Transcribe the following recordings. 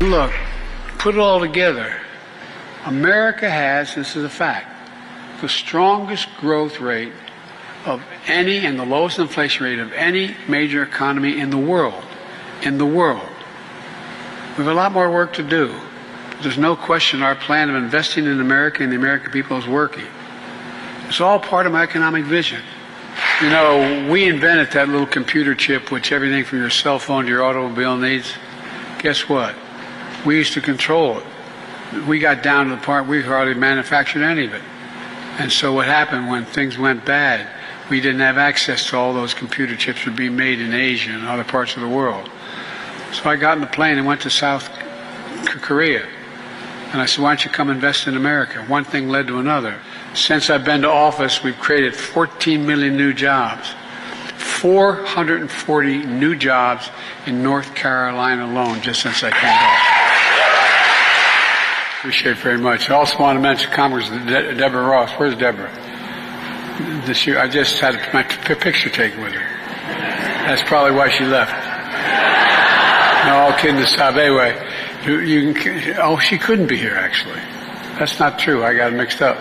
Look, put it all together. America has, this is a fact, the strongest growth rate of any and the lowest inflation rate of any major economy in the world. In the world. We have a lot more work to do. There's no question our plan of investing in America and the American people is working. It's all part of my economic vision. You know, we invented that little computer chip which everything from your cell phone to your automobile needs. Guess what? We used to control it. We got down to the part we hardly manufactured any of it. And so what happened when things went bad, we didn't have access to all those computer chips that were being made in Asia and other parts of the world. So I got in the plane and went to South Korea. And I said, why don't you come invest in America? One thing led to another. Since I've been to office, we've created 14 million new jobs. 440 new jobs in North Carolina alone just since I came back. Appreciate very much. I also want to mention Congressman De- Deborah Ross. Where's Deborah? This year, I just had my picture taken with her. That's probably why she left. No, all kidding aside. Anyway, you, you can, oh, she couldn't be here actually. That's not true. I got it mixed up.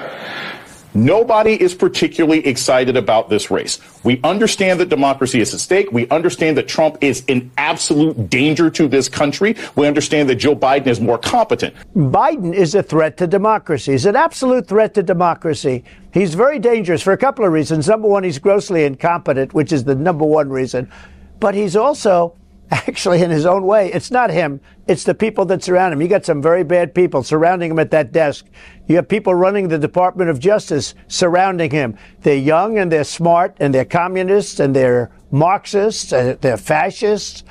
Nobody is particularly excited about this race. We understand that democracy is at stake. We understand that Trump is an absolute danger to this country. We understand that Joe Biden is more competent. Biden is a threat to democracy. He's an absolute threat to democracy. He's very dangerous for a couple of reasons. Number one, he's grossly incompetent, which is the number one reason. But he's also actually in his own way. It's not him. It's the people that surround him. You got some very bad people surrounding him at that desk. You have people running the Department of Justice surrounding him. They're young and they're smart and they're communists and they're Marxists and they're fascists.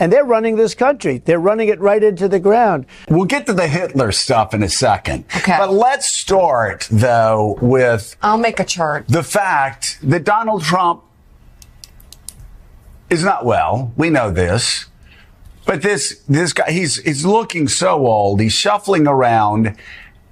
And they're running this country. They're running it right into the ground. We'll get to the Hitler stuff in a second. Okay. But let's start, though, with I'll make a chart. the fact that Donald Trump is not well. We know this. But this this guy he's he's looking so old. He's shuffling around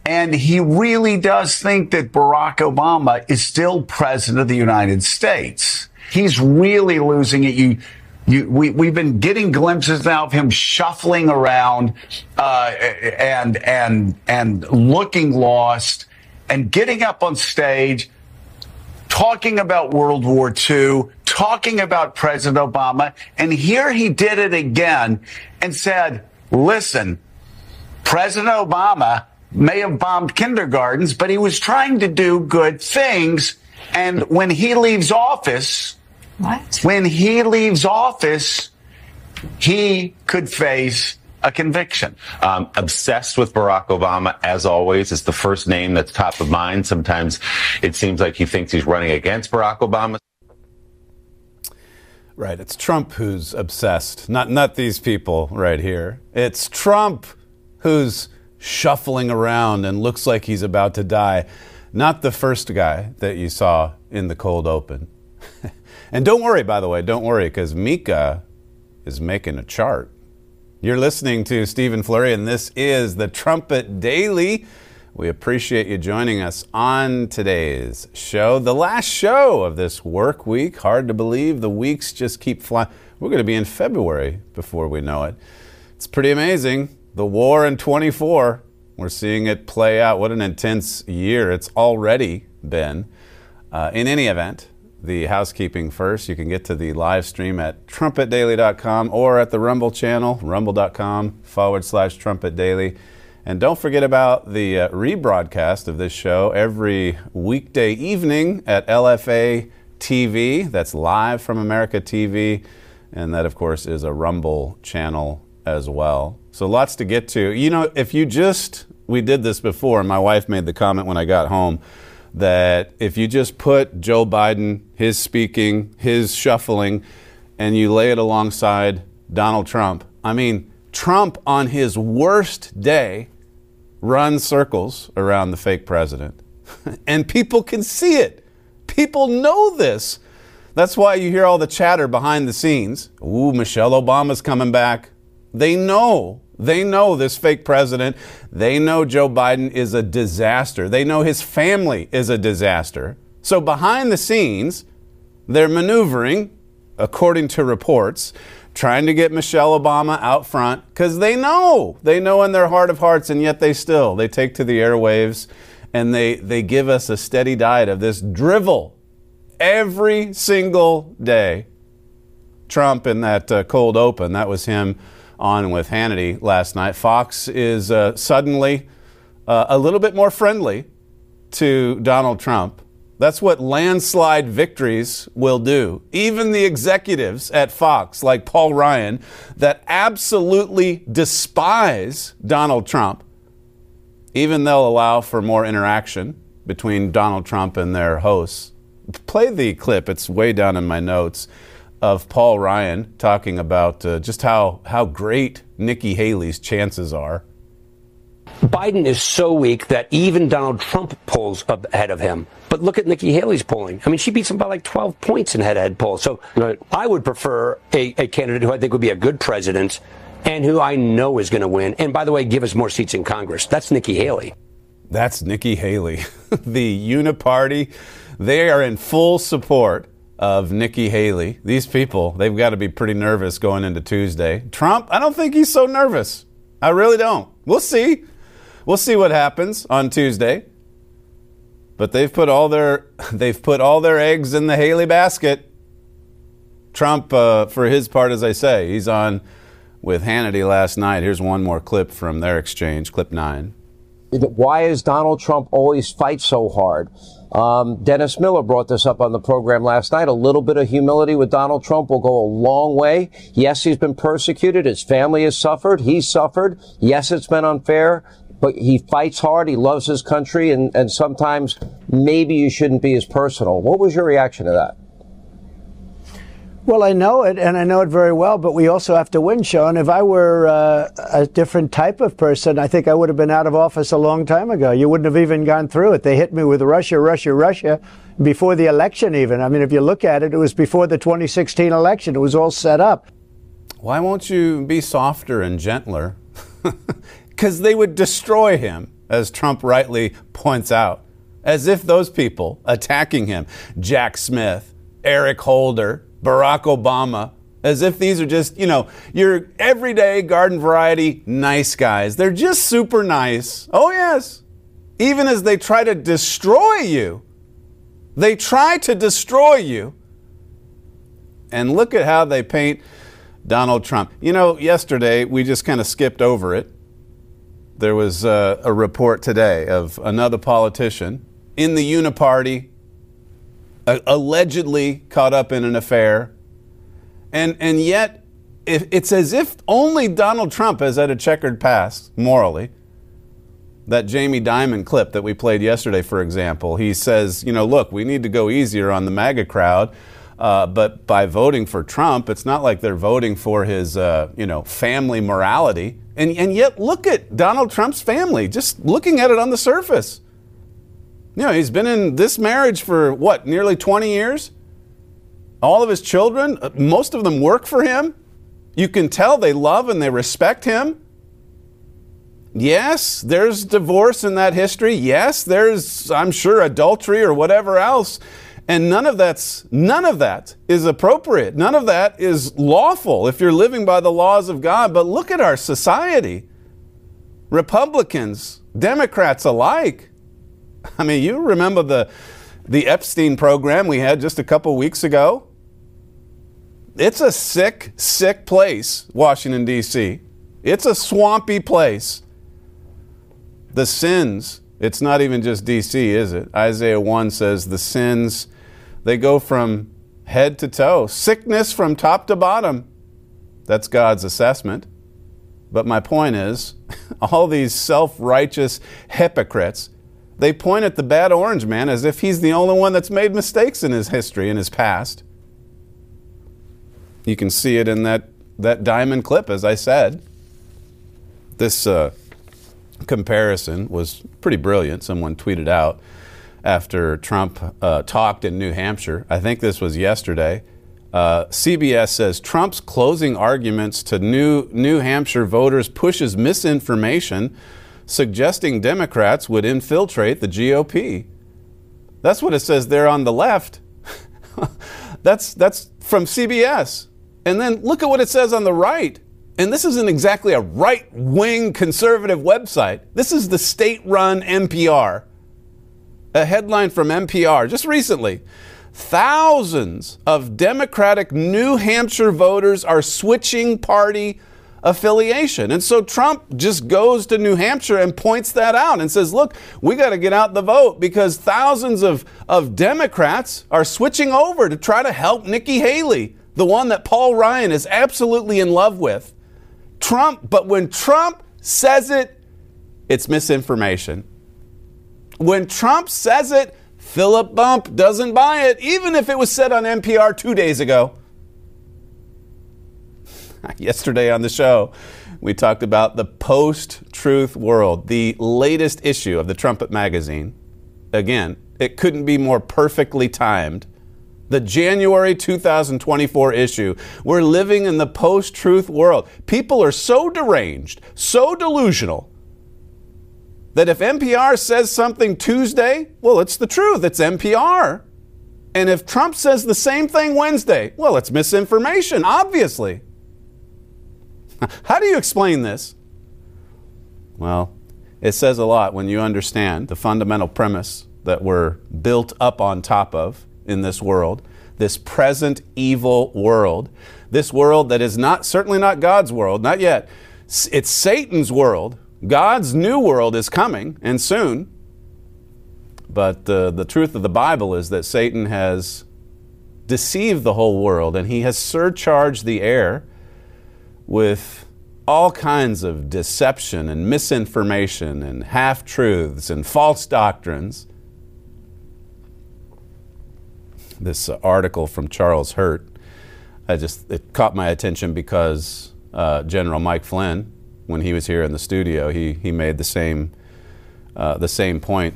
and he really does think that Barack Obama is still president of the United States. He's really losing it. You you, we, we've been getting glimpses now of him shuffling around uh, and and and looking lost and getting up on stage talking about World War II, talking about President Obama, and here he did it again and said, listen, President Obama may have bombed kindergartens, but he was trying to do good things. And when he leaves office, What? when he leaves office, he could face a conviction. Um, obsessed with Barack Obama, as always. is the first name that's top of mind. Sometimes it seems like he thinks he's running against Barack Obama. Right, it's Trump who's obsessed, not not these people right here. It's Trump who's shuffling around and looks like he's about to die, not the first guy that you saw in the cold open. and don't worry, by the way, don't worry, because Mika is making a chart. You're listening to Stephen Flurry, and this is the Trumpet Daily. We appreciate you joining us on today's show, the last show of this work week. Hard to believe, the weeks just keep flying. We're going to be in February before we know it. It's pretty amazing. The war in 24, we're seeing it play out. What an intense year it's already been. Uh, in any event, the housekeeping first. You can get to the live stream at trumpetdaily.com or at the Rumble channel, rumble.com forward slash trumpet daily. And don't forget about the uh, rebroadcast of this show every weekday evening at LFA TV. That's live from America TV. And that, of course, is a Rumble channel as well. So lots to get to. You know, if you just, we did this before, my wife made the comment when I got home that if you just put Joe Biden, his speaking, his shuffling, and you lay it alongside Donald Trump, I mean, Trump, on his worst day, runs circles around the fake president. and people can see it. People know this. That's why you hear all the chatter behind the scenes. Ooh, Michelle Obama's coming back. They know. They know this fake president. They know Joe Biden is a disaster. They know his family is a disaster. So behind the scenes, they're maneuvering, according to reports, trying to get Michelle Obama out front because they know. They know in their heart of hearts, and yet they still they take to the airwaves and they they give us a steady diet of this drivel every single day. Trump in that uh, cold open, that was him on with Hannity last night. Fox is uh, suddenly uh, a little bit more friendly to Donald Trump. That's what landslide victories will do. Even the executives at Fox, like Paul Ryan, that absolutely despise Donald Trump, even they'll allow for more interaction between Donald Trump and their hosts. Play the clip, it's way down in my notes, of Paul Ryan talking about uh, just how, how great Nikki Haley's chances are. Biden is so weak that even Donald Trump pulls ahead of him. But look at Nikki Haley's polling. I mean, she beats him by like 12 points in head-to-head polls. So right. I would prefer a, a candidate who I think would be a good president and who I know is going to win. And by the way, give us more seats in Congress. That's Nikki Haley. That's Nikki Haley. the Uniparty, they are in full support of Nikki Haley. These people, they've got to be pretty nervous going into Tuesday. Trump, I don't think he's so nervous. I really don't. We'll see. We'll see what happens on Tuesday. But they've put all their they've put all their eggs in the Haley basket. Trump, uh, for his part, as I say, he's on with Hannity last night. Here's one more clip from their exchange, clip nine. Why is Donald Trump always fight so hard? Um, Dennis Miller brought this up on the program last night. A little bit of humility with Donald Trump will go a long way. Yes, he's been persecuted. His family has suffered. He's suffered. Yes, it's been unfair but he fights hard. He loves his country, and, and sometimes maybe you shouldn't be as personal. What was your reaction to that? Well, I know it, and I know it very well, but we also have to win, Sean. If I were uh, a different type of person, I think I would have been out of office a long time ago. You wouldn't have even gone through it. They hit me with Russia, Russia, Russia before the election, even. I mean, if you look at it, it was before the 2016 election. It was all set up. Why won't you be softer and gentler? because they would destroy him, as Trump rightly points out. As if those people attacking him, Jack Smith, Eric Holder, Barack Obama, as if these are just, you know, your everyday garden variety nice guys. They're just super nice. Oh, yes. Even as they try to destroy you, they try to destroy you. And look at how they paint Donald Trump. You know, yesterday we just kind of skipped over it. There was uh, a report today of another politician in the Uniparty allegedly caught up in an affair. And, and yet, it's as if only Donald Trump has had a checkered past morally. That Jamie Dimon clip that we played yesterday, for example, he says, you know, look, we need to go easier on the MAGA crowd. Uh, but by voting for Trump, it's not like they're voting for his, uh, you know, family morality. And, and yet, look at Donald Trump's family, just looking at it on the surface. You know, he's been in this marriage for what, nearly 20 years? All of his children, uh, most of them work for him. You can tell they love and they respect him. Yes, there's divorce in that history. Yes, there's, I'm sure, adultery or whatever else. And none of that's none of that is appropriate. None of that is lawful if you're living by the laws of God. But look at our society. Republicans, Democrats alike. I mean, you remember the the Epstein program we had just a couple weeks ago? It's a sick, sick place, Washington D.C. It's a swampy place. The sins it's not even just DC, is it? Isaiah 1 says the sins they go from head to toe, sickness from top to bottom. That's God's assessment. But my point is, all these self righteous hypocrites, they point at the bad orange man as if he's the only one that's made mistakes in his history, in his past. You can see it in that, that Dimon clip, as I said. This uh, comparison was pretty brilliant. Someone tweeted out after Trump uh, talked in New Hampshire. I think this was yesterday. Uh, CBS says Trump's closing arguments to new New Hampshire voters pushes misinformation, suggesting Democrats would infiltrate the GOP. That's what it says there on the left. that's that's from CBS. And then look at what it says on the right. And this isn't exactly a right wing conservative website. This is the state run NPR. A headline from NPR just recently. Thousands of Democratic New Hampshire voters are switching party affiliation. And so Trump just goes to New Hampshire and points that out and says, look, we got to get out the vote because thousands of, of Democrats are switching over to try to help Nikki Haley, the one that Paul Ryan is absolutely in love with. Trump, but when Trump says it, it's misinformation. When Trump says it, Philip Bump doesn't buy it, even if it was said on NPR two days ago. Yesterday on the show, we talked about the post truth world, the latest issue of the Trumpet magazine. Again, it couldn't be more perfectly timed. The January 2024 issue. We're living in the post truth world. People are so deranged, so delusional, that if NPR says something Tuesday, well, it's the truth. It's NPR. And if Trump says the same thing Wednesday, well, it's misinformation, obviously. How do you explain this? Well, it says a lot when you understand the fundamental premise that we're built up on top of in this world, this present evil world, this world that is not certainly not God's world, not yet. It's Satan's world. God's new world is coming and soon. But uh, the truth of the Bible is that Satan has deceived the whole world and he has surcharged the air with all kinds of deception and misinformation and half truths and false doctrines. This uh, article from Charles Hurt, I just it caught my attention because uh, General Mike Flynn, when he was here in the studio, he he made the same uh, the same point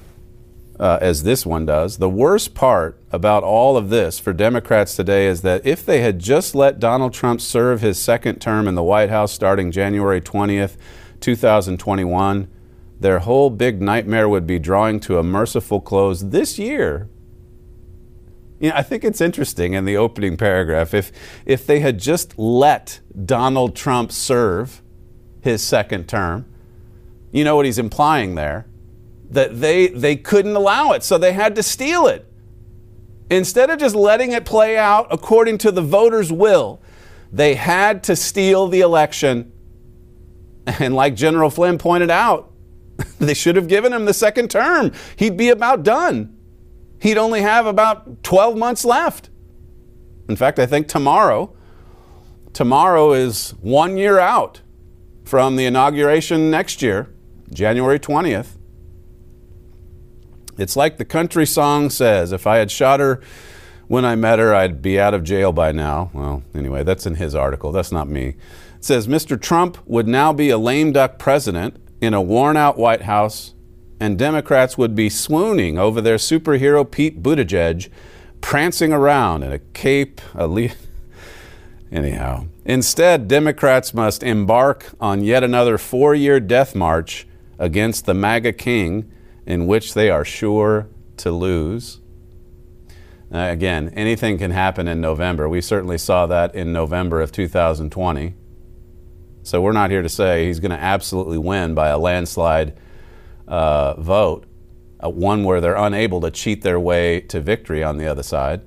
uh, as this one does. The worst part about all of this for Democrats today is that if they had just let Donald Trump serve his second term in the White House starting January 20th, 2021, their whole big nightmare would be drawing to a merciful close this year. You know, I think it's interesting in the opening paragraph if if they had just let Donald Trump serve his second term, you know what he's implying there? That they, they couldn't allow it, so they had to steal it. Instead of just letting it play out according to the voters' will, they had to steal the election. And like General Flynn pointed out, they should have given him the second term. He'd be about done. He'd only have about 12 months left. In fact, I think tomorrow, tomorrow is one year out from the inauguration next year, January 20th. It's like the country song says if I had shot her when I met her, I'd be out of jail by now. Well, anyway, that's in his article. That's not me. It says Mr. Trump would now be a lame duck president in a worn out White House, and Democrats would be swooning over their superhero Pete Buttigieg prancing around in a cape, a Anyhow, instead, Democrats must embark on yet another four year death march against the MAGA king in which they are sure to lose. Uh, again, anything can happen in November. We certainly saw that in November of 2020. So we're not here to say he's going to absolutely win by a landslide uh, vote, uh, one where they're unable to cheat their way to victory on the other side.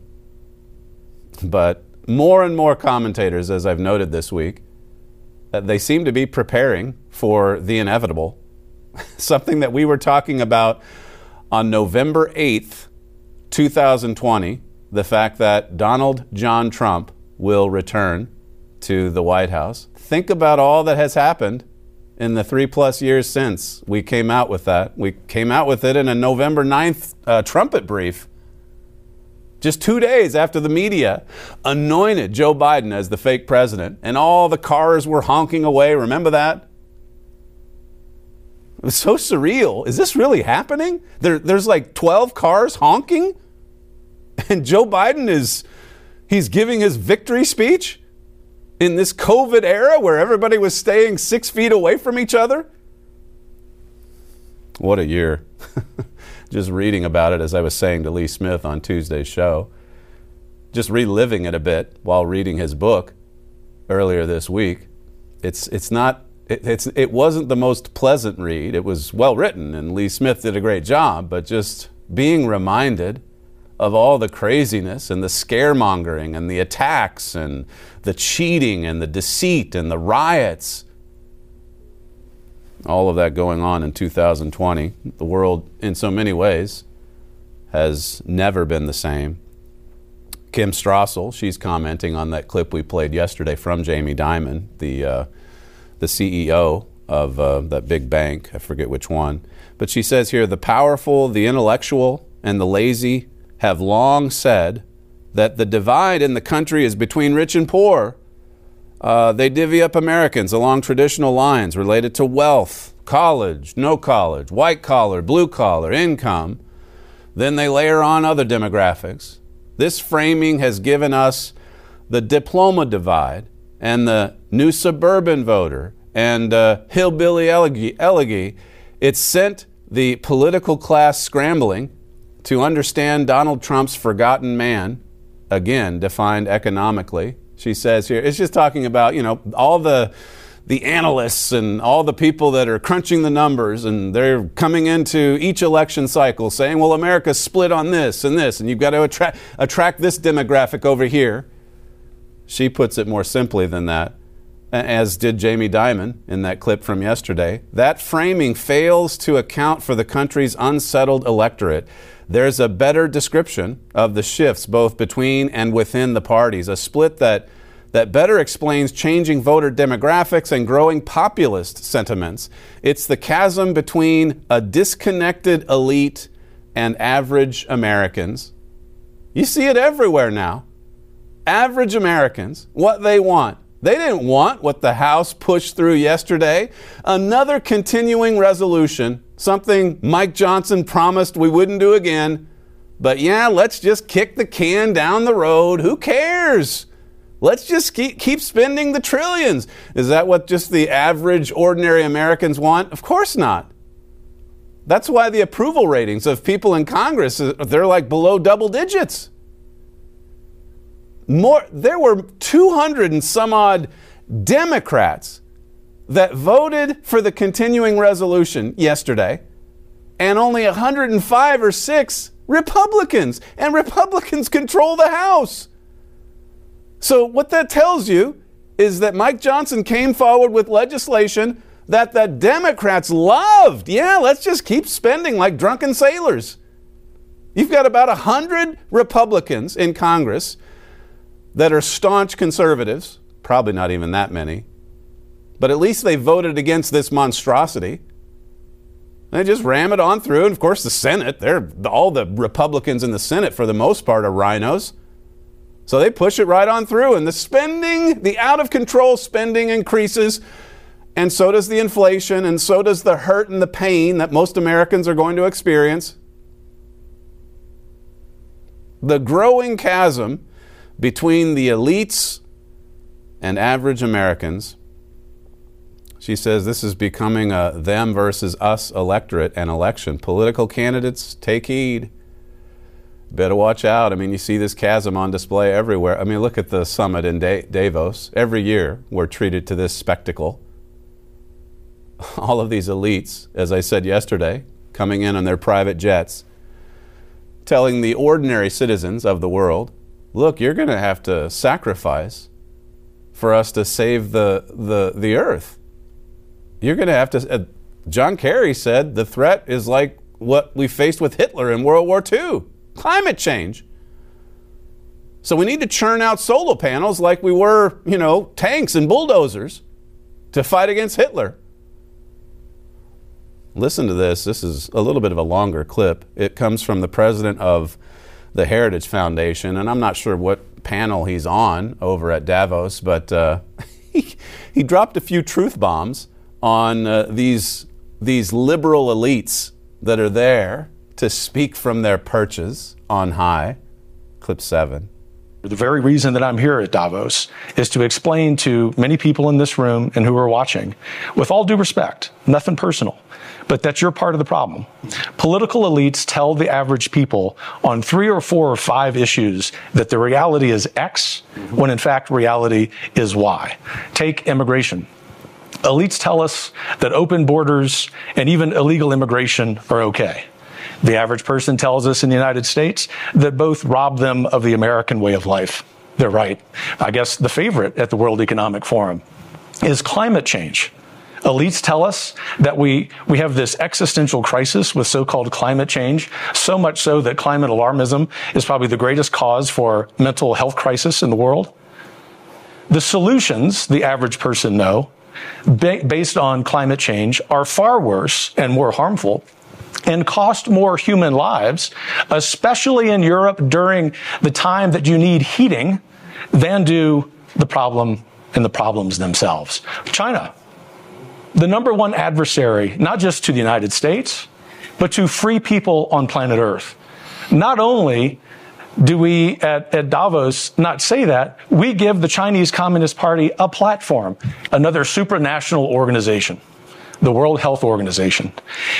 But more and more commentators, as I've noted this week, uh, they seem to be preparing for the inevitable something that we were talking about on November 8th, 2020, the fact that Donald John Trump will return to the White House. Think about all that has happened in the three plus years since we came out with that. We came out with it in a November 9th uh, trumpet brief. Just two days after the media anointed Joe Biden as the fake president, and all the cars were honking away. Remember that? It was so surreal. Is this really happening? There, there's like 12 cars honking, and Joe Biden is he's giving his victory speech in this COVID era where everybody was staying six feet away from each other. What a year. Just reading about it, as I was saying to Lee Smith on Tuesday's show, just reliving it a bit while reading his book earlier this week. It's, it's not it, it's, it wasn't the most pleasant read. It was well written, and Lee Smith did a great job, but just being reminded of all the craziness and the scaremongering and the attacks and the cheating and the deceit and the riots, all of that going on in 2020. The world, in so many ways, has never been the same. Kim Strassel, she's commenting on that clip we played yesterday from Jamie Dimon, the uh, the CEO of uh, that big bank. I forget which one. But she says here the powerful, the intellectual, and the lazy have long said that the divide in the country is between rich and poor. Uh, they divvy up Americans along traditional lines related to wealth, college, no college, white collar, blue collar, income. Then they layer on other demographics. This framing has given us the diploma divide and the new suburban voter and uh, hillbilly elegy, it sent the political class scrambling to understand Donald Trump's forgotten man, again defined economically. She says here, it's just talking about, you know, all the the analysts and all the people that are crunching the numbers and they're coming into each election cycle saying, well, America's split on this and this, and you've got to attract, attract this demographic over here. She puts it more simply than that, as did Jamie Dimon in that clip from yesterday. That framing fails to account for the country's unsettled electorate. There's a better description of the shifts both between and within the parties, a split that that better explains changing voter demographics and growing populist sentiments. It's the chasm between a disconnected elite and average Americans. You see it everywhere now average Americans what they want. They didn't want what the House pushed through yesterday another continuing resolution, something Mike Johnson promised we wouldn't do again. But yeah, let's just kick the can down the road. Who cares? Let's just keep, keep spending the trillions. Is that what just the average, ordinary Americans want? Of course not. That's why the approval ratings of people in Congress, uh, they're like below double digits more there were 200 and some odd Democrats that voted for the continuing resolution yesterday and only 105 or 6 Republicans and Republicans control the House. So what that tells you is that Mike Johnson came forward with legislation that the Democrats loved. Yeah, let's just keep spending like drunken sailors. You've got about 100 Republicans in Congress that are staunch conservatives, probably not even that many, but at least they voted against this monstrosity. They just ram it on through. And of course, the Senate, they're all the Republicans in the Senate for the most part are rhinos. So they push it right on through. And the spending, the out of control spending increases. And so does the inflation. And so does the hurt and the pain that most Americans are going to experience. The growing chasm between the elites and average Americans. She says this is becoming a them versus us electorate and election. Political candidates, take heed. Better watch out. I mean, you see this chasm on display everywhere. I mean, look at the summit in Davos. Every year, we're treated to this spectacle. All of these elites, as I said yesterday, coming in on their private jets, telling the ordinary citizens of the world look, you're going to have to sacrifice for us to save the, the, the earth. You're going to have to. Uh, John Kerry said the threat is like what we faced with Hitler in World War II climate change. So we need to churn out solar panels like we were, you know, tanks and bulldozers to fight against Hitler. Listen to this. This is a little bit of a longer clip. It comes from the president of the Heritage Foundation, and I'm not sure what panel he's on over at Davos, but uh, he, he dropped a few truth bombs on uh, these these liberal elites that are there to speak from their perches on high. Clip seven. The very reason that I'm here at Davos is to explain to many people in this room and who are watching, with all due respect, nothing personal, but that you're part of the problem. Political elites tell the average people on three or four or five issues that the reality is X, when in fact reality is Y. Take immigration. Elites tell us that open borders and even illegal immigration are okay. The average person tells us in the United States that both rob them of the American way of life. They're right. I guess the favorite at the World Economic Forum is climate change. Elites tell us that we, we have this existential crisis with so-called climate change, so much so that climate alarmism is probably the greatest cause for mental health crisis in the world. The solutions, the average person know, ba- based on climate change are far worse and more harmful and cost more human lives, especially in Europe during the time that you need heating, than do the problem and the problems themselves. China, the number one adversary, not just to the United States, but to free people on planet Earth. Not only do we at, at, Davos not say that, we give the Chinese Communist Party a platform, another supranational organization the World Health Organization,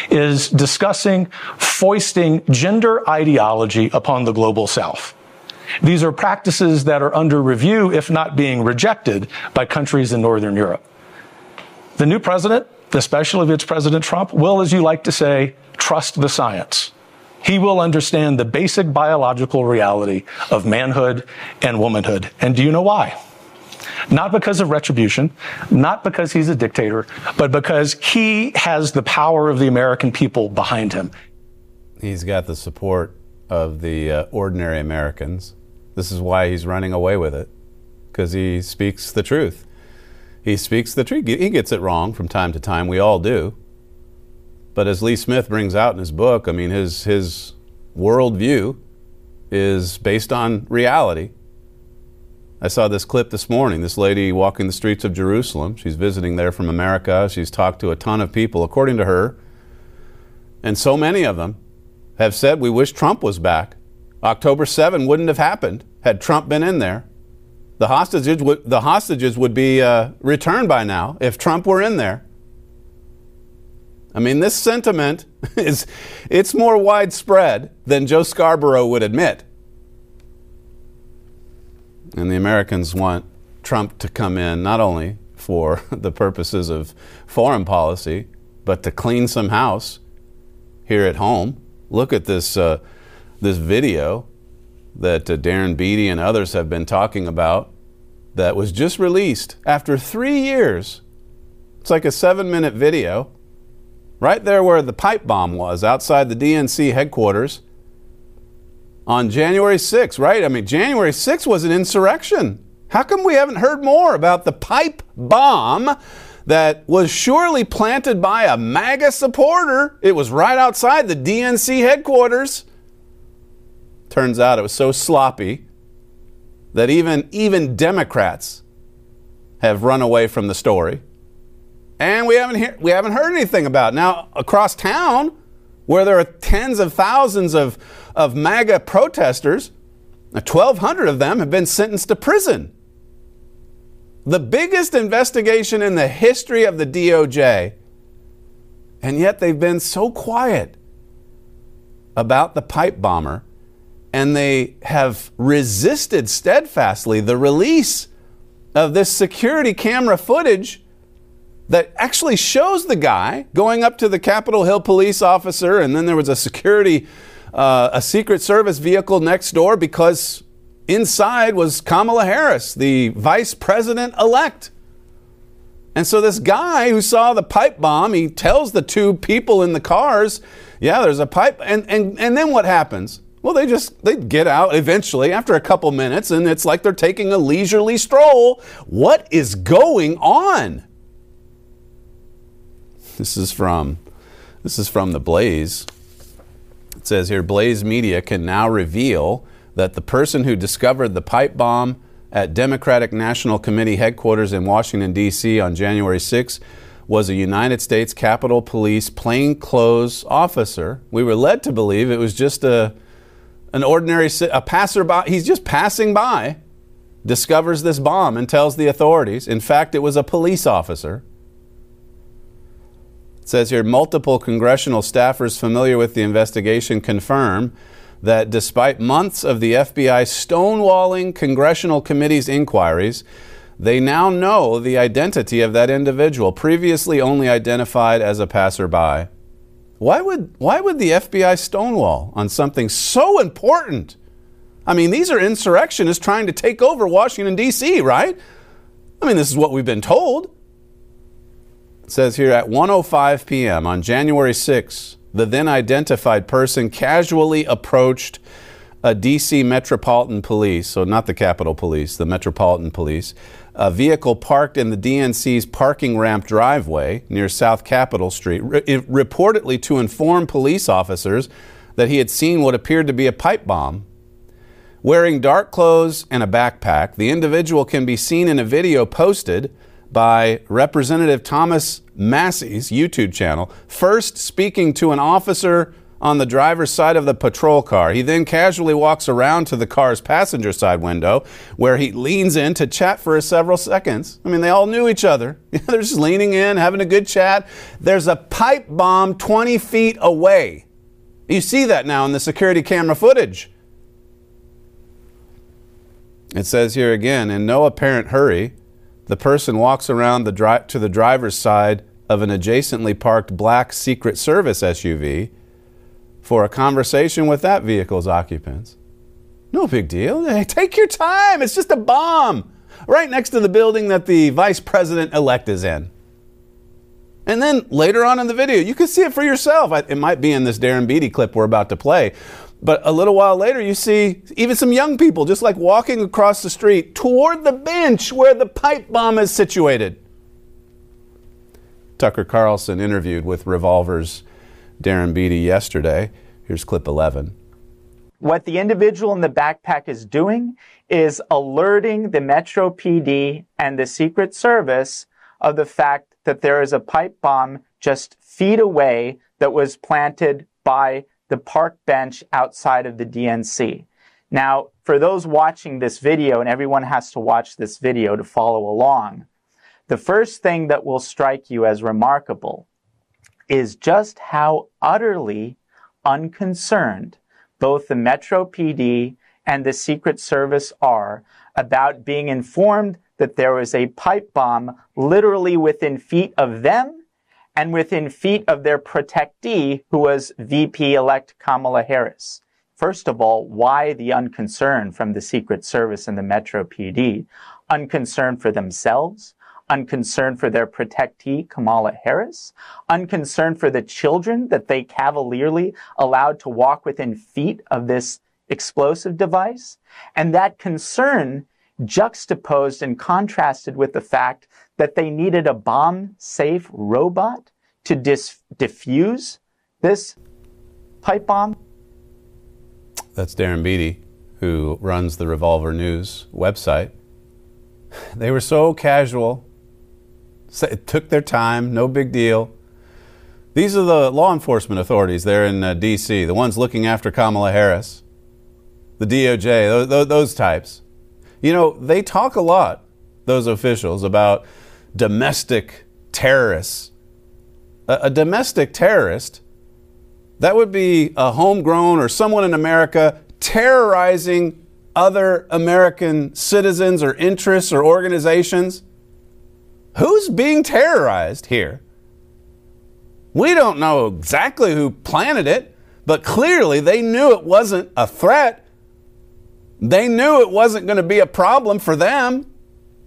is discussing foisting gender ideology upon the global south. These are practices that are under review, if not being rejected, by countries in Northern Europe. The new president, especially if it's President Trump, will, as you like to say, trust the science. He will understand the basic biological reality of manhood and womanhood. And do you know why? not because of retribution, not because he's a dictator, but because he has the power of the American people behind him. He's got the support of the uh, ordinary Americans. This is why he's running away with it, because he speaks the truth. He speaks the truth. He gets it wrong from time to time. We all do. But as Lee Smith brings out in his book, I mean, his, his worldview is based on reality I saw this clip this morning. This lady walking the streets of Jerusalem. She's visiting there from America. She's talked to a ton of people, according to her. And so many of them have said, We wish Trump was back. October 7 wouldn't have happened had Trump been in there. The hostages would, the hostages would be uh, returned by now if Trump were in there. I mean, this sentiment is it's more widespread than Joe Scarborough would admit. And the Americans want Trump to come in not only for the purposes of foreign policy, but to clean some house here at home. Look at this, uh, this video that uh, Darren Beattie and others have been talking about that was just released after three years. It's like a seven minute video. Right there where the pipe bomb was outside the DNC headquarters on January 6th, right? I mean, January 6th was an insurrection. How come we haven't heard more about the pipe bomb that was surely planted by a MAGA supporter? It was right outside the DNC headquarters. Turns out it was so sloppy that even, even Democrats have run away from the story. And we haven't, we haven't heard anything about it. Now, across town, where there are tens of thousands of, of MAGA protesters, 1,200 of them have been sentenced to prison. The biggest investigation in the history of the DOJ, and yet they've been so quiet about the pipe bomber, and they have resisted steadfastly the release of this security camera footage that actually shows the guy going up to the Capitol Hill police officer, and then there was a security, uh, a Secret Service vehicle next door because inside was Kamala Harris, the vice president elect. And so this guy who saw the pipe bomb, he tells the two people in the cars, yeah, there's a pipe. And, and, and then what happens? Well, they just they get out eventually after a couple minutes, and it's like they're taking a leisurely stroll. What is going on? This is from this is from the Blaze. It says here Blaze Media can now reveal that the person who discovered the pipe bomb at Democratic National Committee headquarters in Washington D.C. on January 6 was a United States Capitol Police plainclothes officer. We were led to believe it was just a an ordinary a passerby. He's just passing by, discovers this bomb and tells the authorities. In fact, it was a police officer. It says here multiple congressional staffers familiar with the investigation confirm that despite months of the FBI stonewalling congressional committee's inquiries, they now know the identity of that individual, previously only identified as a passerby. Why would, why would the FBI stonewall on something so important? I mean, these are insurrectionists trying to take over Washington, D.C., right? I mean, this is what we've been told. It says here at 1:05 p.m. on January 6, the then identified person casually approached a DC Metropolitan Police, so not the Capitol Police, the Metropolitan Police, a vehicle parked in the DNC's parking ramp driveway near South Capitol Street, re- reportedly to inform police officers that he had seen what appeared to be a pipe bomb. Wearing dark clothes and a backpack, the individual can be seen in a video posted by Representative Thomas Massie's YouTube channel, first speaking to an officer on the driver's side of the patrol car. He then casually walks around to the car's passenger side window where he leans in to chat for several seconds. I mean, they all knew each other. They're just leaning in, having a good chat. There's a pipe bomb 20 feet away. You see that now in the security camera footage. It says here again, in no apparent hurry, the person walks around the dri- to the driver's side of an adjacently parked black Secret Service SUV for a conversation with that vehicle's occupants. No big deal. Hey, take your time. It's just a bomb right next to the building that the vice president elect is in. And then later on in the video, you can see it for yourself. It might be in this Darren Beattie clip we're about to play. But a little while later, you see even some young people just like walking across the street toward the bench where the pipe bomb is situated. Tucker Carlson interviewed with Revolver's Darren Beattie yesterday. Here's clip 11. What the individual in the backpack is doing is alerting the Metro PD and the Secret Service of the fact that there is a pipe bomb just feet away that was planted by the park bench outside of the DNC. Now, for those watching this video, and everyone has to watch this video to follow along, the first thing that will strike you as remarkable is just how utterly unconcerned both the Metro PD and the Secret Service are about being informed that there was a pipe bomb literally within feet of them and within feet of their protectee, who was VP elect Kamala Harris. First of all, why the unconcern from the Secret Service and the Metro PD? Unconcern for themselves, unconcerned for their protectee, Kamala Harris, unconcerned for the children that they cavalierly allowed to walk within feet of this explosive device. And that concern juxtaposed and contrasted with the fact that they needed a bomb safe robot to dis- diffuse this pipe bomb. That's Darren Beattie, who runs the Revolver News website. They were so casual it took their time, no big deal. These are the law enforcement authorities there in uh, D.C., the ones looking after Kamala Harris, the DOJ, those, those types. You know, they talk a lot, those officials, about domestic terrorists. A, a domestic terrorist, that would be a homegrown or someone in America terrorizing other American citizens or interests or organizations. Who's being terrorized here? We don't know exactly who planted it, but clearly they knew it wasn't a threat. They knew it wasn't going to be a problem for them.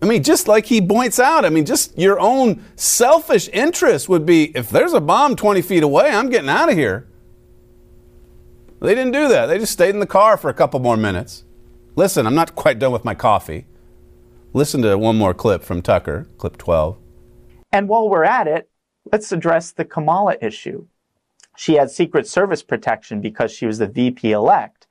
I mean, just like he points out, I mean, just your own selfish interest would be if there's a bomb 20 feet away, I'm getting out of here. They didn't do that. They just stayed in the car for a couple more minutes. Listen, I'm not quite done with my coffee. Listen to one more clip from Tucker, clip 12. And while we're at it, let's address the Kamala issue. She had Secret Service protection because she was the VP elect.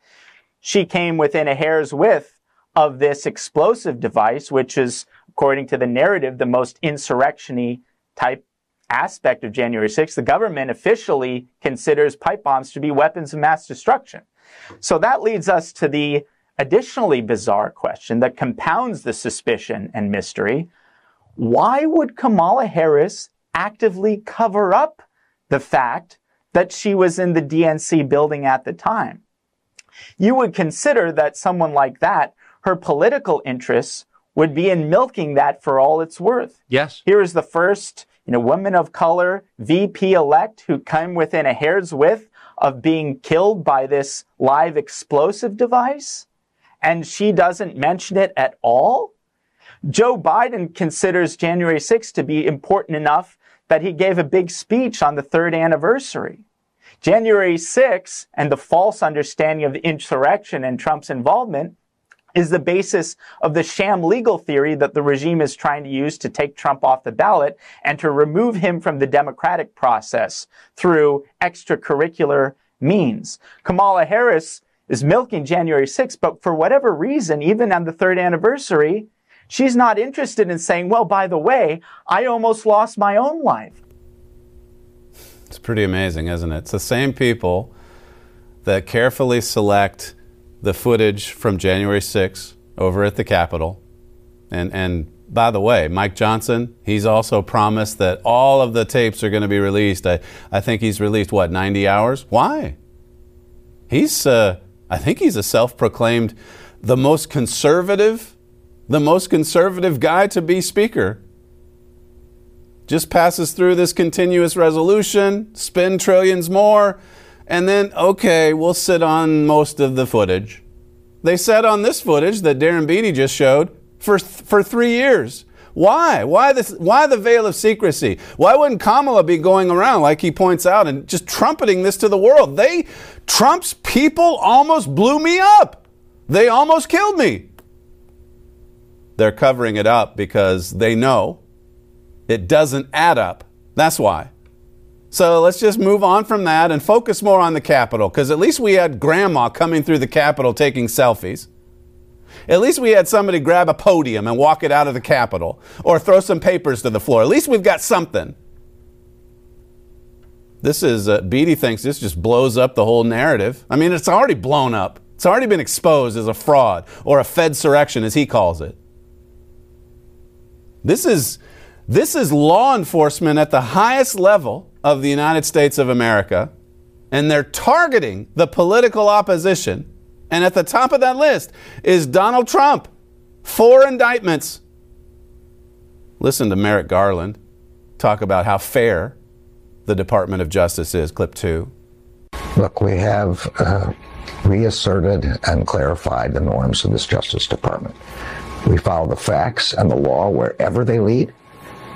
She came within a hair's width of this explosive device, which is, according to the narrative, the most insurrectiony type aspect of January 6th, the government officially considers pipe bombs to be weapons of mass destruction. So that leads us to the additionally bizarre question that compounds the suspicion and mystery. Why would Kamala Harris actively cover up the fact that she was in the DNC building at the time? You would consider that someone like that, her political interests would be in milking that for all it's worth. Yes. Here is the first, you know, woman of color VP elect who came within a hair's width of being killed by this live explosive device, and she doesn't mention it at all. Joe Biden considers January 6th to be important enough that he gave a big speech on the third anniversary. January 6th and the false understanding of insurrection and Trump's involvement is the basis of the sham legal theory that the regime is trying to use to take Trump off the ballot and to remove him from the democratic process through extracurricular means. Kamala Harris is milking January 6th, but for whatever reason, even on the third anniversary, she's not interested in saying, well, by the way, I almost lost my own life. It's pretty amazing, isn't it? It's the same people that carefully select the footage from January 6th over at the Capitol. And, and by the way, Mike Johnson, he's also promised that all of the tapes are going to be released. I, I think he's released, what, 90 hours? Why? He's, uh, I think he's a self proclaimed the most conservative, the most conservative guy to be Speaker. Just passes through this continuous resolution, spend trillions more, and then, okay, we'll sit on most of the footage. They sat on this footage that Darren Beattie just showed for, for three years. Why? Why, this, why the veil of secrecy? Why wouldn't Kamala be going around, like he points out, and just trumpeting this to the world? They, Trump's people almost blew me up. They almost killed me. They're covering it up because they know it doesn't add up. That's why. So let's just move on from that and focus more on the Capitol, because at least we had grandma coming through the Capitol taking selfies. At least we had somebody grab a podium and walk it out of the Capitol or throw some papers to the floor. At least we've got something. This is, uh, Beattie thinks this just blows up the whole narrative. I mean, it's already blown up. It's already been exposed as a fraud or a Fed surrection, as he calls it. This is, this is law enforcement at the highest level of the United States of America, and they're targeting the political opposition. And at the top of that list is Donald Trump. Four indictments. Listen to Merrick Garland talk about how fair the Department of Justice is. Clip two. Look, we have uh, reasserted and clarified the norms of this Justice Department. We follow the facts and the law wherever they lead.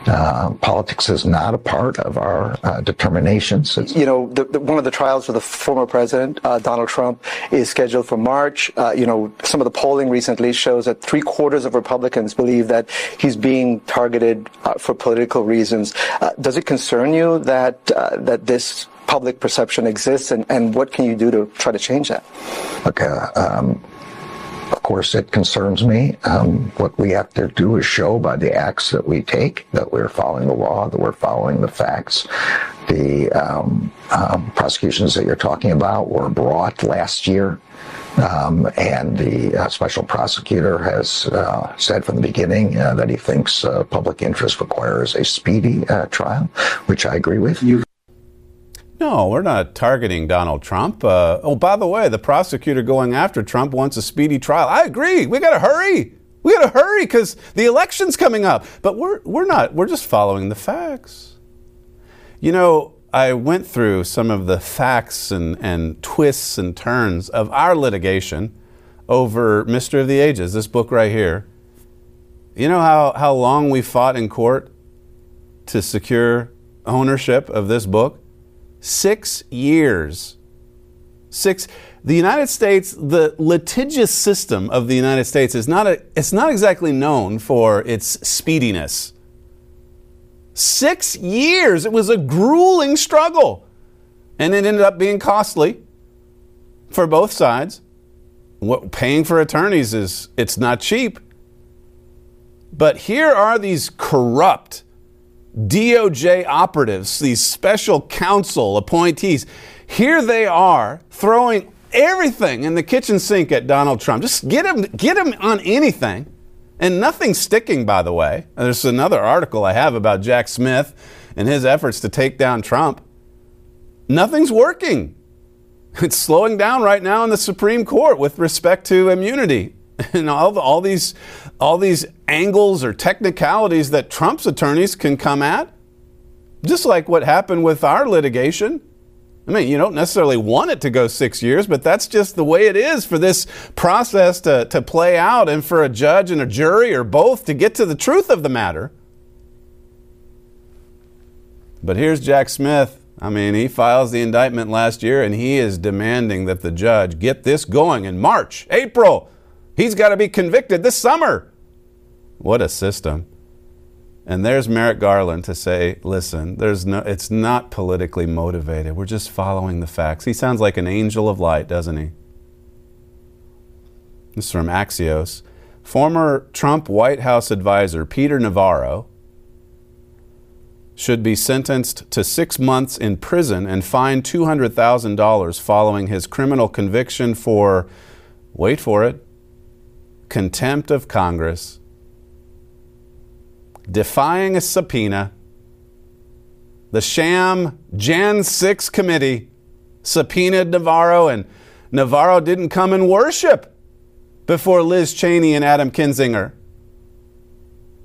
Uh, politics is not a part of our uh, determinations. It's you know, the, the, one of the trials for the former president, uh, Donald Trump, is scheduled for March. Uh, you know, some of the polling recently shows that three quarters of Republicans believe that he's being targeted uh, for political reasons. Uh, does it concern you that that this public perception exists, and, and what can you do to try to change that? Okay. Um, of course, it concerns me. Um, what we have to do is show by the acts that we take that we're following the law, that we're following the facts. The um, um, prosecutions that you're talking about were brought last year. Um, and the uh, special prosecutor has uh, said from the beginning uh, that he thinks uh, public interest requires a speedy uh, trial, which I agree with. You no, we're not targeting Donald Trump. Uh, oh, by the way, the prosecutor going after Trump wants a speedy trial. I agree. We got to hurry. We got to hurry because the election's coming up. But we're, we're not. We're just following the facts. You know, I went through some of the facts and, and twists and turns of our litigation over Mystery of the Ages, this book right here. You know how, how long we fought in court to secure ownership of this book? Six years. Six. The United States, the litigious system of the United States is not a, it's not exactly known for its speediness. Six years. It was a grueling struggle. And it ended up being costly for both sides. What, paying for attorneys is it's not cheap. But here are these corrupt DOJ operatives, these special counsel appointees, here they are throwing everything in the kitchen sink at Donald Trump. Just get him, get him on anything. And nothing's sticking, by the way. There's another article I have about Jack Smith and his efforts to take down Trump. Nothing's working. It's slowing down right now in the Supreme Court with respect to immunity and all, all these all these angles or technicalities that Trump's attorneys can come at. Just like what happened with our litigation. I mean, you don't necessarily want it to go six years, but that's just the way it is for this process to, to play out and for a judge and a jury or both to get to the truth of the matter. But here's Jack Smith. I mean, he files the indictment last year and he is demanding that the judge get this going in March, April. He's got to be convicted this summer. What a system. And there's Merrick Garland to say, listen, there's no, it's not politically motivated. We're just following the facts. He sounds like an angel of light, doesn't he? This is from Axios. Former Trump White House advisor Peter Navarro should be sentenced to six months in prison and fined $200,000 following his criminal conviction for, wait for it, contempt of Congress, defying a subpoena. The sham Jan 6 committee subpoenaed Navarro, and Navarro didn't come and worship before Liz Cheney and Adam Kinzinger.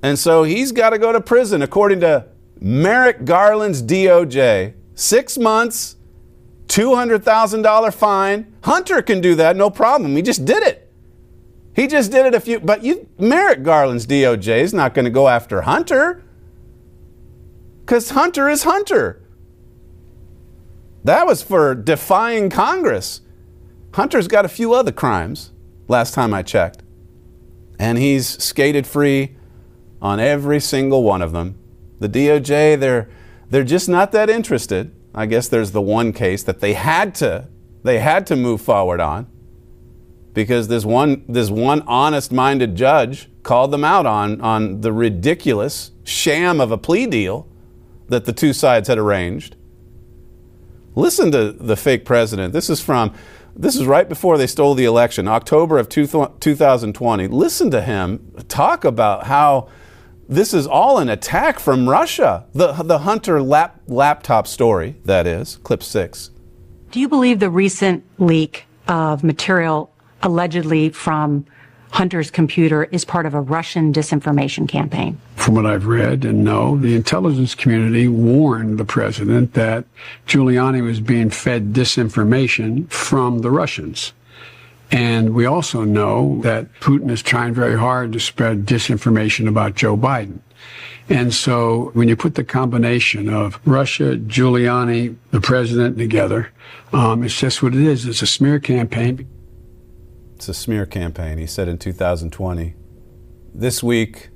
And so he's got to go to prison, according to Merrick Garland's DOJ. Six months, $200,000 fine. Hunter can do that, no problem. He just did it. He just did it a few, but you, Merrick Garland's DOJ is not going to go after Hunter because Hunter is Hunter. That was for defying Congress. Hunter's got a few other crimes, last time I checked. And he's skated free on every single one of them. The DOJ, they're, they're just not that interested. I guess there's the one case that they had to, they had to move forward on because this one this one honest-minded judge called them out on on the ridiculous sham of a plea deal that the two sides had arranged. Listen to the fake president. This is from this is right before they stole the election, October of 2020. Listen to him talk about how this is all an attack from Russia. The the Hunter lap, laptop story, that is, clip 6. Do you believe the recent leak of material allegedly from Hunter's computer is part of a Russian disinformation campaign. From what I've read and know, the intelligence community warned the president that Giuliani was being fed disinformation from the Russians. And we also know that Putin is trying very hard to spread disinformation about Joe Biden. And so when you put the combination of Russia, Giuliani, the president together, um, it's just what it is. It's a smear campaign. It's a smear campaign, he said in 2020. This week,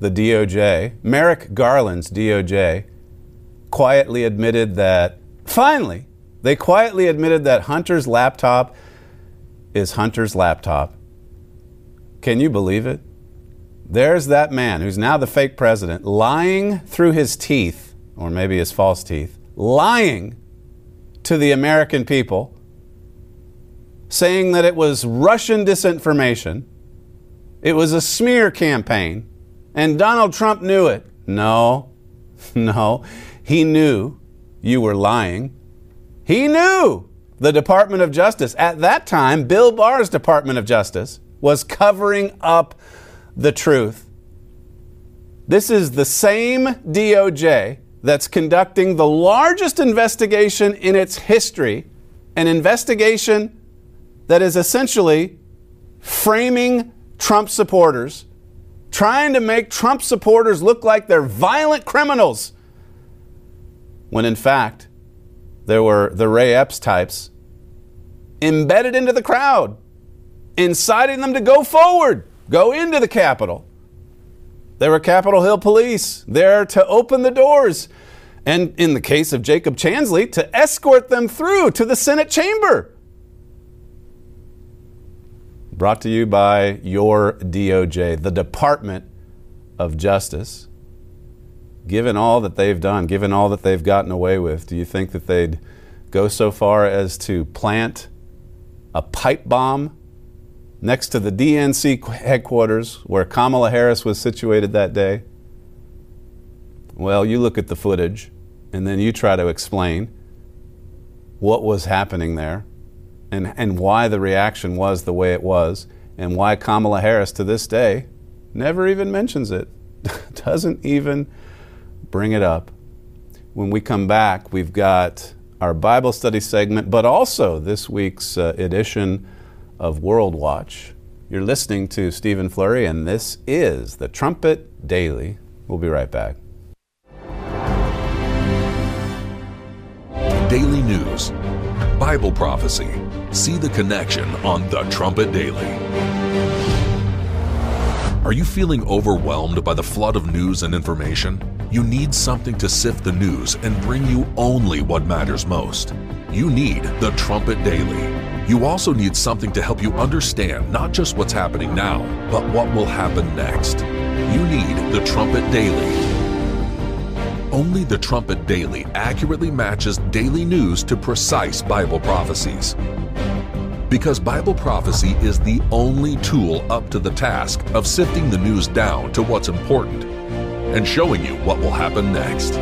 the DOJ, Merrick Garland's DOJ, quietly admitted that, finally, they quietly admitted that Hunter's laptop is Hunter's laptop. Can you believe it? There's that man who's now the fake president lying through his teeth, or maybe his false teeth, lying to the American people saying that it was Russian disinformation, it was a smear campaign, and Donald Trump knew it. No, no, he knew you were lying. He knew the Department of Justice, at that time, Bill Barr's Department of Justice, was covering up the truth. This is the same DOJ that's conducting the largest investigation in its history, an investigation that is essentially framing Trump supporters, trying to make Trump supporters look like they're violent criminals, when in fact, there were the Ray Epps types embedded into the crowd, inciting them to go forward, go into the Capitol. There were Capitol Hill police there to open the doors, and in the case of Jacob Chansley, to escort them through to the Senate chamber. Brought to you by your DOJ, the Department of Justice. given all that they've done, given all that they've gotten away with, do you think that they'd go so far as to plant a pipe bomb next to the DNC headquarters where Kamala Harris was situated that day? Well, you look at the footage and then you try to explain what was happening there and, and why the reaction was the way it was and why Kamala Harris to this day never even mentions it, doesn't even bring it up. When we come back, we've got our Bible study segment, but also this week's uh, edition of World Watch. You're listening to Stephen Flurry, and this is the Trumpet Daily. We'll be right back. Daily News, Bible Prophecy. See the connection on The Trumpet Daily. Are you feeling overwhelmed by the flood of news and information? You need something to sift the news and bring you only what matters most. You need The Trumpet Daily. You also need something to help you understand not just what's happening now, but what will happen next. You need The Trumpet Daily. Only the Trumpet Daily accurately matches daily news to precise Bible prophecies. Because Bible prophecy is the only tool up to the task of sifting the news down to what's important and showing you what will happen next.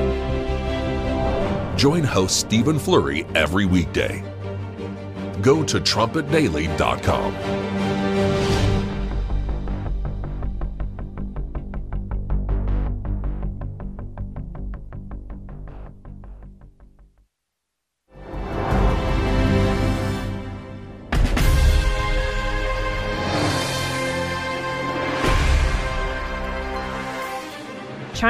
Join host Stephen Flurry every weekday. Go to trumpetdaily.com.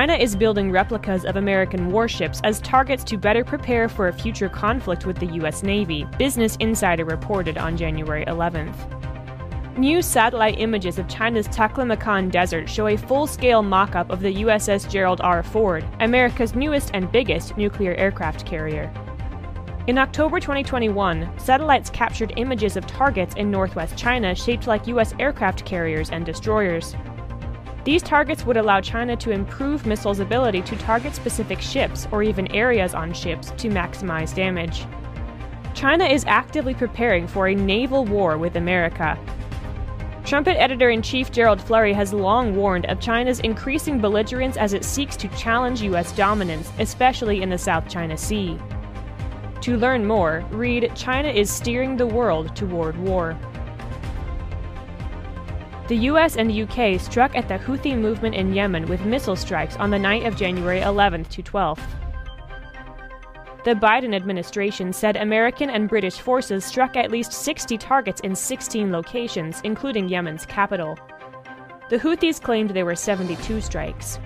China is building replicas of American warships as targets to better prepare for a future conflict with the U.S. Navy, Business Insider reported on January 11th. New satellite images of China's Taklamakan Desert show a full scale mock up of the USS Gerald R. Ford, America's newest and biggest nuclear aircraft carrier. In October 2021, satellites captured images of targets in northwest China shaped like U.S. aircraft carriers and destroyers. These targets would allow China to improve missiles' ability to target specific ships or even areas on ships to maximize damage. China is actively preparing for a naval war with America. Trumpet editor in chief Gerald Flurry has long warned of China's increasing belligerence as it seeks to challenge U.S. dominance, especially in the South China Sea. To learn more, read China is Steering the World Toward War. The US and the UK struck at the Houthi movement in Yemen with missile strikes on the night of January 11th to 12th. The Biden administration said American and British forces struck at least 60 targets in 16 locations, including Yemen's capital. The Houthis claimed there were 72 strikes.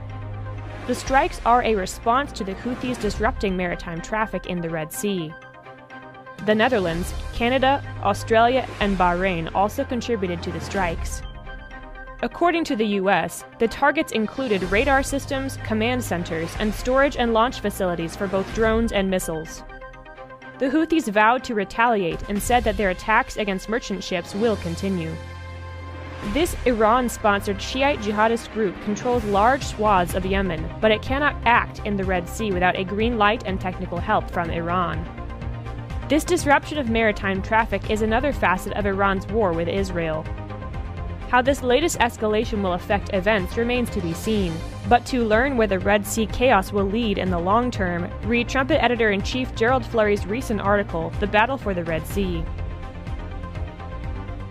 The strikes are a response to the Houthis disrupting maritime traffic in the Red Sea. The Netherlands, Canada, Australia, and Bahrain also contributed to the strikes. According to the US, the targets included radar systems, command centers, and storage and launch facilities for both drones and missiles. The Houthis vowed to retaliate and said that their attacks against merchant ships will continue. This Iran sponsored Shiite jihadist group controls large swaths of Yemen, but it cannot act in the Red Sea without a green light and technical help from Iran. This disruption of maritime traffic is another facet of Iran's war with Israel. How this latest escalation will affect events remains to be seen. But to learn where the Red Sea chaos will lead in the long term, read Trumpet editor in chief Gerald Flurry's recent article, The Battle for the Red Sea.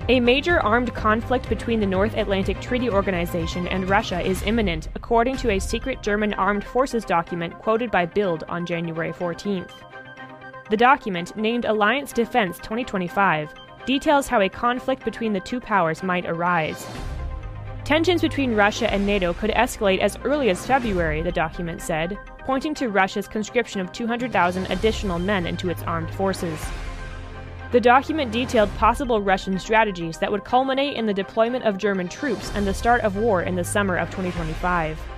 A major armed conflict between the North Atlantic Treaty Organization and Russia is imminent, according to a secret German armed forces document quoted by Bild on January 14th. The document, named Alliance Defense 2025, details how a conflict between the two powers might arise. Tensions between Russia and NATO could escalate as early as February, the document said, pointing to Russia's conscription of 200,000 additional men into its armed forces. The document detailed possible Russian strategies that would culminate in the deployment of German troops and the start of war in the summer of 2025.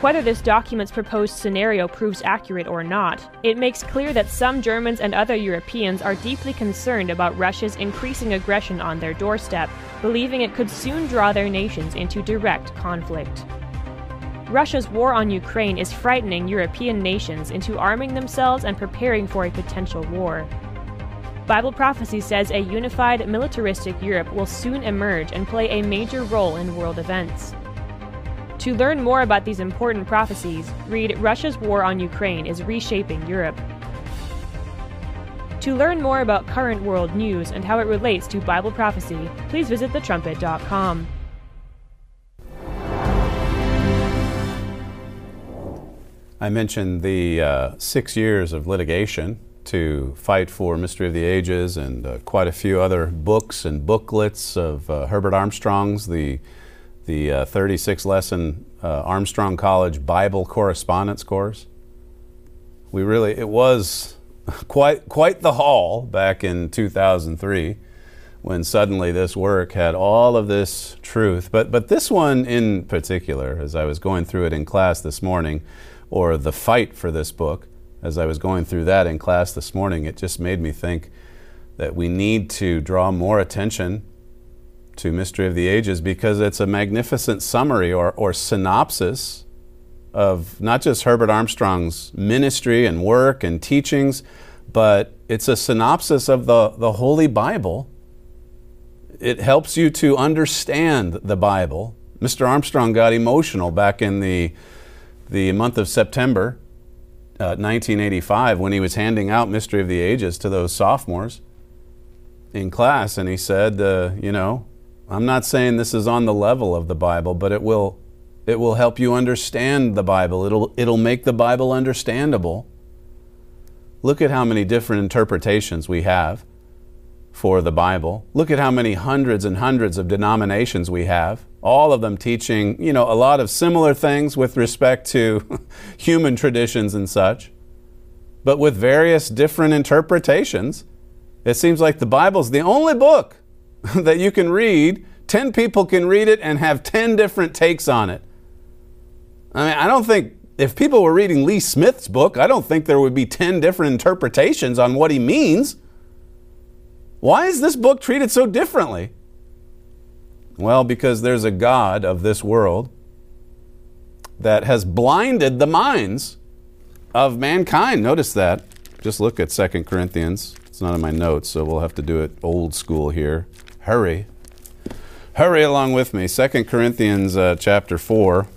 Whether this document's proposed scenario proves accurate or not, it makes clear that some Germans and other Europeans are deeply concerned about Russia's increasing aggression on their doorstep, believing it could soon draw their nations into direct conflict. Russia's war on Ukraine is frightening European nations into arming themselves and preparing for a potential war. Bible prophecy says a unified, militaristic Europe will soon emerge and play a major role in world events. To learn more about these important prophecies, read Russia's War on Ukraine is Reshaping Europe. To learn more about current world news and how it relates to Bible prophecy, please visit thetrumpet.com. I mentioned the uh, six years of litigation to fight for Mystery of the Ages and uh, quite a few other books and booklets of uh, Herbert Armstrong's, the, the uh, 36 lesson uh, Armstrong College Bible correspondence course. We really, it was quite, quite the haul back in 2003 when suddenly this work had all of this truth. But, but this one in particular, as I was going through it in class this morning, or the fight for this book, as I was going through that in class this morning, it just made me think that we need to draw more attention to Mystery of the Ages because it's a magnificent summary or, or synopsis of not just Herbert Armstrong's ministry and work and teachings, but it's a synopsis of the, the Holy Bible. It helps you to understand the Bible. Mr. Armstrong got emotional back in the, the month of September uh, 1985 when he was handing out Mystery of the Ages to those sophomores in class, and he said, uh, You know, I'm not saying this is on the level of the Bible, but it will, it will help you understand the Bible. It'll, it'll make the Bible understandable. Look at how many different interpretations we have for the Bible. Look at how many hundreds and hundreds of denominations we have, all of them teaching, you know, a lot of similar things with respect to human traditions and such, but with various different interpretations. It seems like the Bible's the only book that you can read, 10 people can read it and have 10 different takes on it. I mean, I don't think if people were reading Lee Smith's book, I don't think there would be 10 different interpretations on what he means. Why is this book treated so differently? Well, because there's a God of this world that has blinded the minds of mankind. Notice that. Just look at 2 Corinthians. It's not in my notes, so we'll have to do it old school here. Hurry. Hurry along with me. 2 Corinthians uh, chapter 4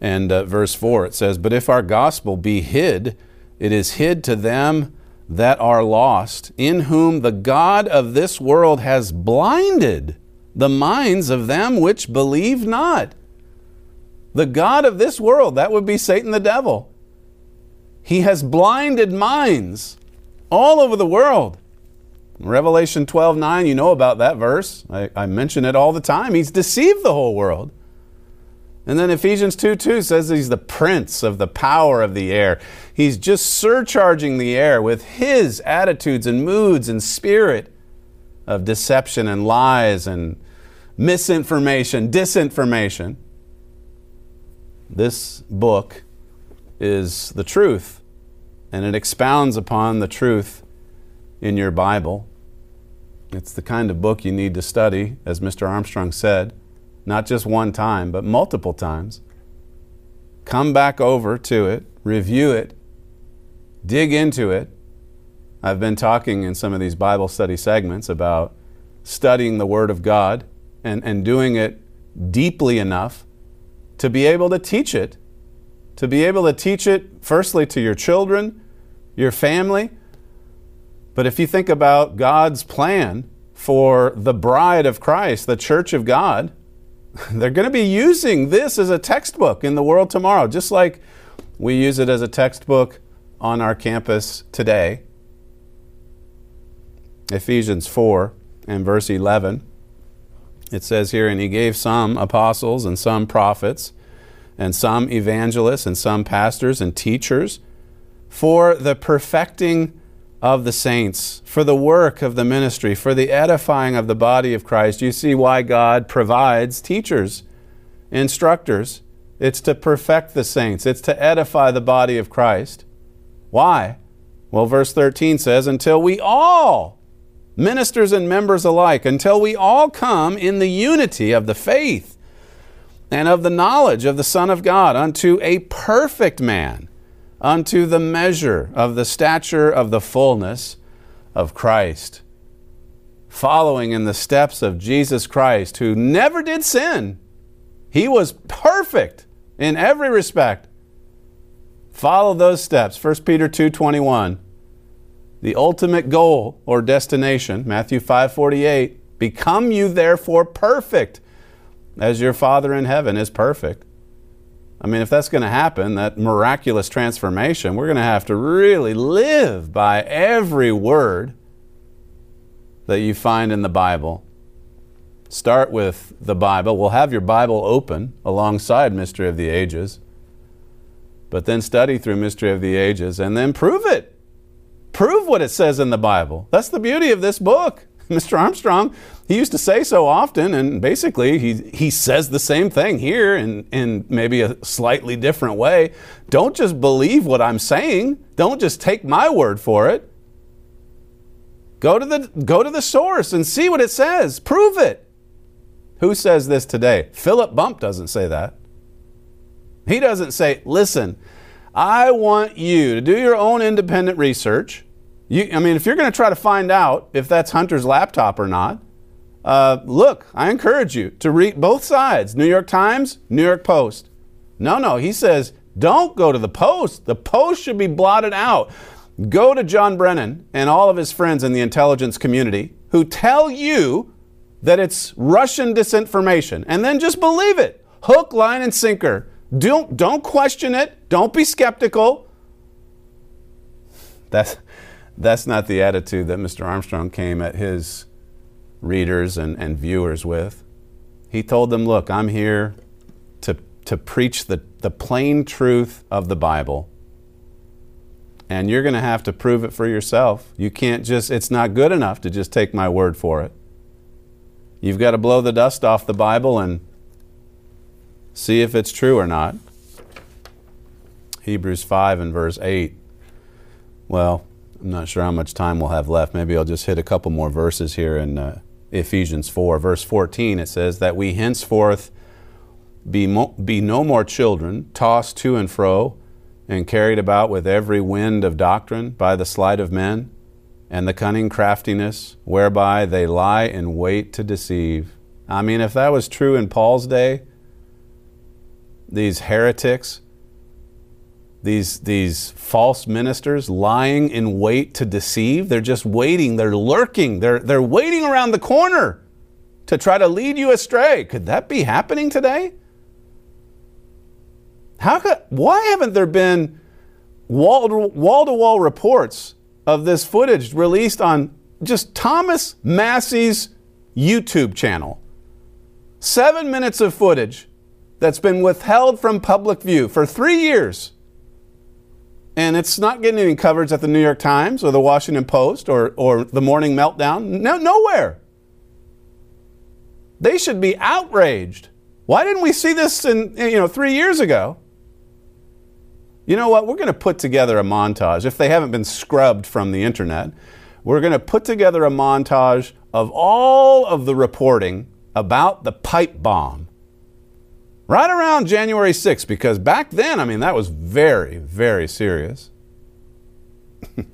and uh, verse 4 it says, But if our gospel be hid, it is hid to them that are lost, in whom the God of this world has blinded the minds of them which believe not. The God of this world, that would be Satan the devil. He has blinded minds all over the world. Revelation 12 9, you know about that verse. I, I mention it all the time. He's deceived the whole world. And then Ephesians 2 2 says he's the prince of the power of the air. He's just surcharging the air with his attitudes and moods and spirit of deception and lies and misinformation, disinformation. This book is the truth, and it expounds upon the truth in your Bible. It's the kind of book you need to study, as Mr. Armstrong said not just one time, but multiple times. Come back over to it, review it, dig into it. I've been talking in some of these Bible study segments about studying the Word of God and, and doing it deeply enough to be able to teach it, to be able to teach it firstly to your children, your family. But if you think about God's plan for the bride of Christ, the church of God, they're going to be using this as a textbook in the world tomorrow, just like we use it as a textbook on our campus today. Ephesians 4 and verse 11. It says here, And he gave some apostles and some prophets, and some evangelists, and some pastors and teachers for the perfecting of the saints, for the work of the ministry, for the edifying of the body of Christ. You see why God provides teachers, instructors. It's to perfect the saints, it's to edify the body of Christ. Why? Well, verse 13 says, Until we all, ministers and members alike, until we all come in the unity of the faith and of the knowledge of the Son of God unto a perfect man, unto the measure of the stature of the fullness of Christ. Following in the steps of Jesus Christ, who never did sin. He was perfect in every respect. Follow those steps. 1 Peter 2:21. The ultimate goal or destination, Matthew 5:48, become you therefore perfect as your Father in heaven is perfect. I mean, if that's going to happen, that miraculous transformation, we're going to have to really live by every word that you find in the Bible. Start with the Bible. We'll have your Bible open alongside Mystery of the Ages, but then study through Mystery of the Ages and then prove it. Prove what it says in the Bible. That's the beauty of this book. Mr. Armstrong, he used to say so often, and basically he, he says the same thing here in, in maybe a slightly different way. Don't just believe what I'm saying, don't just take my word for it. Go to the, go to the source and see what it says, prove it. Who says this today? Philip Bump doesn't say that. He doesn't say, listen, I want you to do your own independent research. You, I mean, if you're going to try to find out if that's Hunter's laptop or not, uh, look, I encourage you to read both sides New York Times, New York Post. No, no, he says, don't go to the Post. The Post should be blotted out. Go to John Brennan and all of his friends in the intelligence community who tell you that it's Russian disinformation and then just believe it. Hook, line, and sinker. Don't, don't question it. Don't be skeptical. That's, that's not the attitude that Mr. Armstrong came at his readers and, and viewers with. He told them, Look, I'm here to, to preach the, the plain truth of the Bible and you're going to have to prove it for yourself. You can't just, it's not good enough to just take my word for it. You've got to blow the dust off the Bible and see if it's true or not. Hebrews 5 and verse 8. Well, I'm not sure how much time we'll have left. Maybe I'll just hit a couple more verses here in uh, Ephesians 4. Verse 14, it says, That we henceforth be, mo- be no more children, tossed to and fro and carried about with every wind of doctrine by the sleight of men and the cunning craftiness whereby they lie in wait to deceive. I mean, if that was true in Paul's day, these heretics, these, these false ministers lying in wait to deceive, they're just waiting, they're lurking, they're, they're waiting around the corner to try to lead you astray. Could that be happening today? How could, why haven't there been wall to wall reports of this footage released on just Thomas Massie's YouTube channel? Seven minutes of footage that's been withheld from public view for three years. And it's not getting any coverage at the New York Times or the Washington Post or, or the Morning Meltdown. No, nowhere. They should be outraged. Why didn't we see this in, you know, three years ago? You know what? We're going to put together a montage. If they haven't been scrubbed from the internet, we're going to put together a montage of all of the reporting about the pipe bomb right around January 6th, because back then, I mean, that was very, very serious.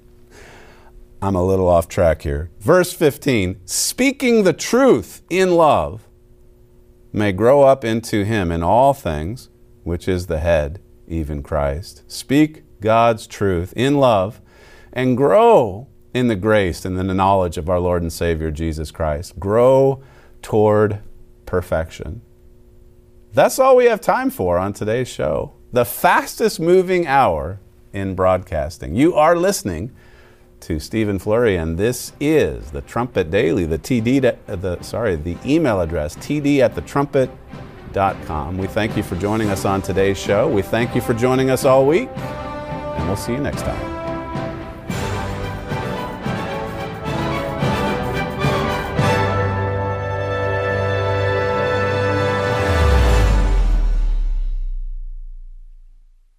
I'm a little off track here. Verse 15 speaking the truth in love may grow up into him in all things, which is the head even Christ. Speak God's truth in love and grow in the grace and in the knowledge of our Lord and Savior Jesus Christ. Grow toward perfection. That's all we have time for on today's show. The fastest moving hour in broadcasting. You are listening to Stephen Flurry, and this is the Trumpet Daily. The TD, the sorry, the email address TD at the Trumpet we thank you for joining us on today's show. We thank you for joining us all week, and we'll see you next time.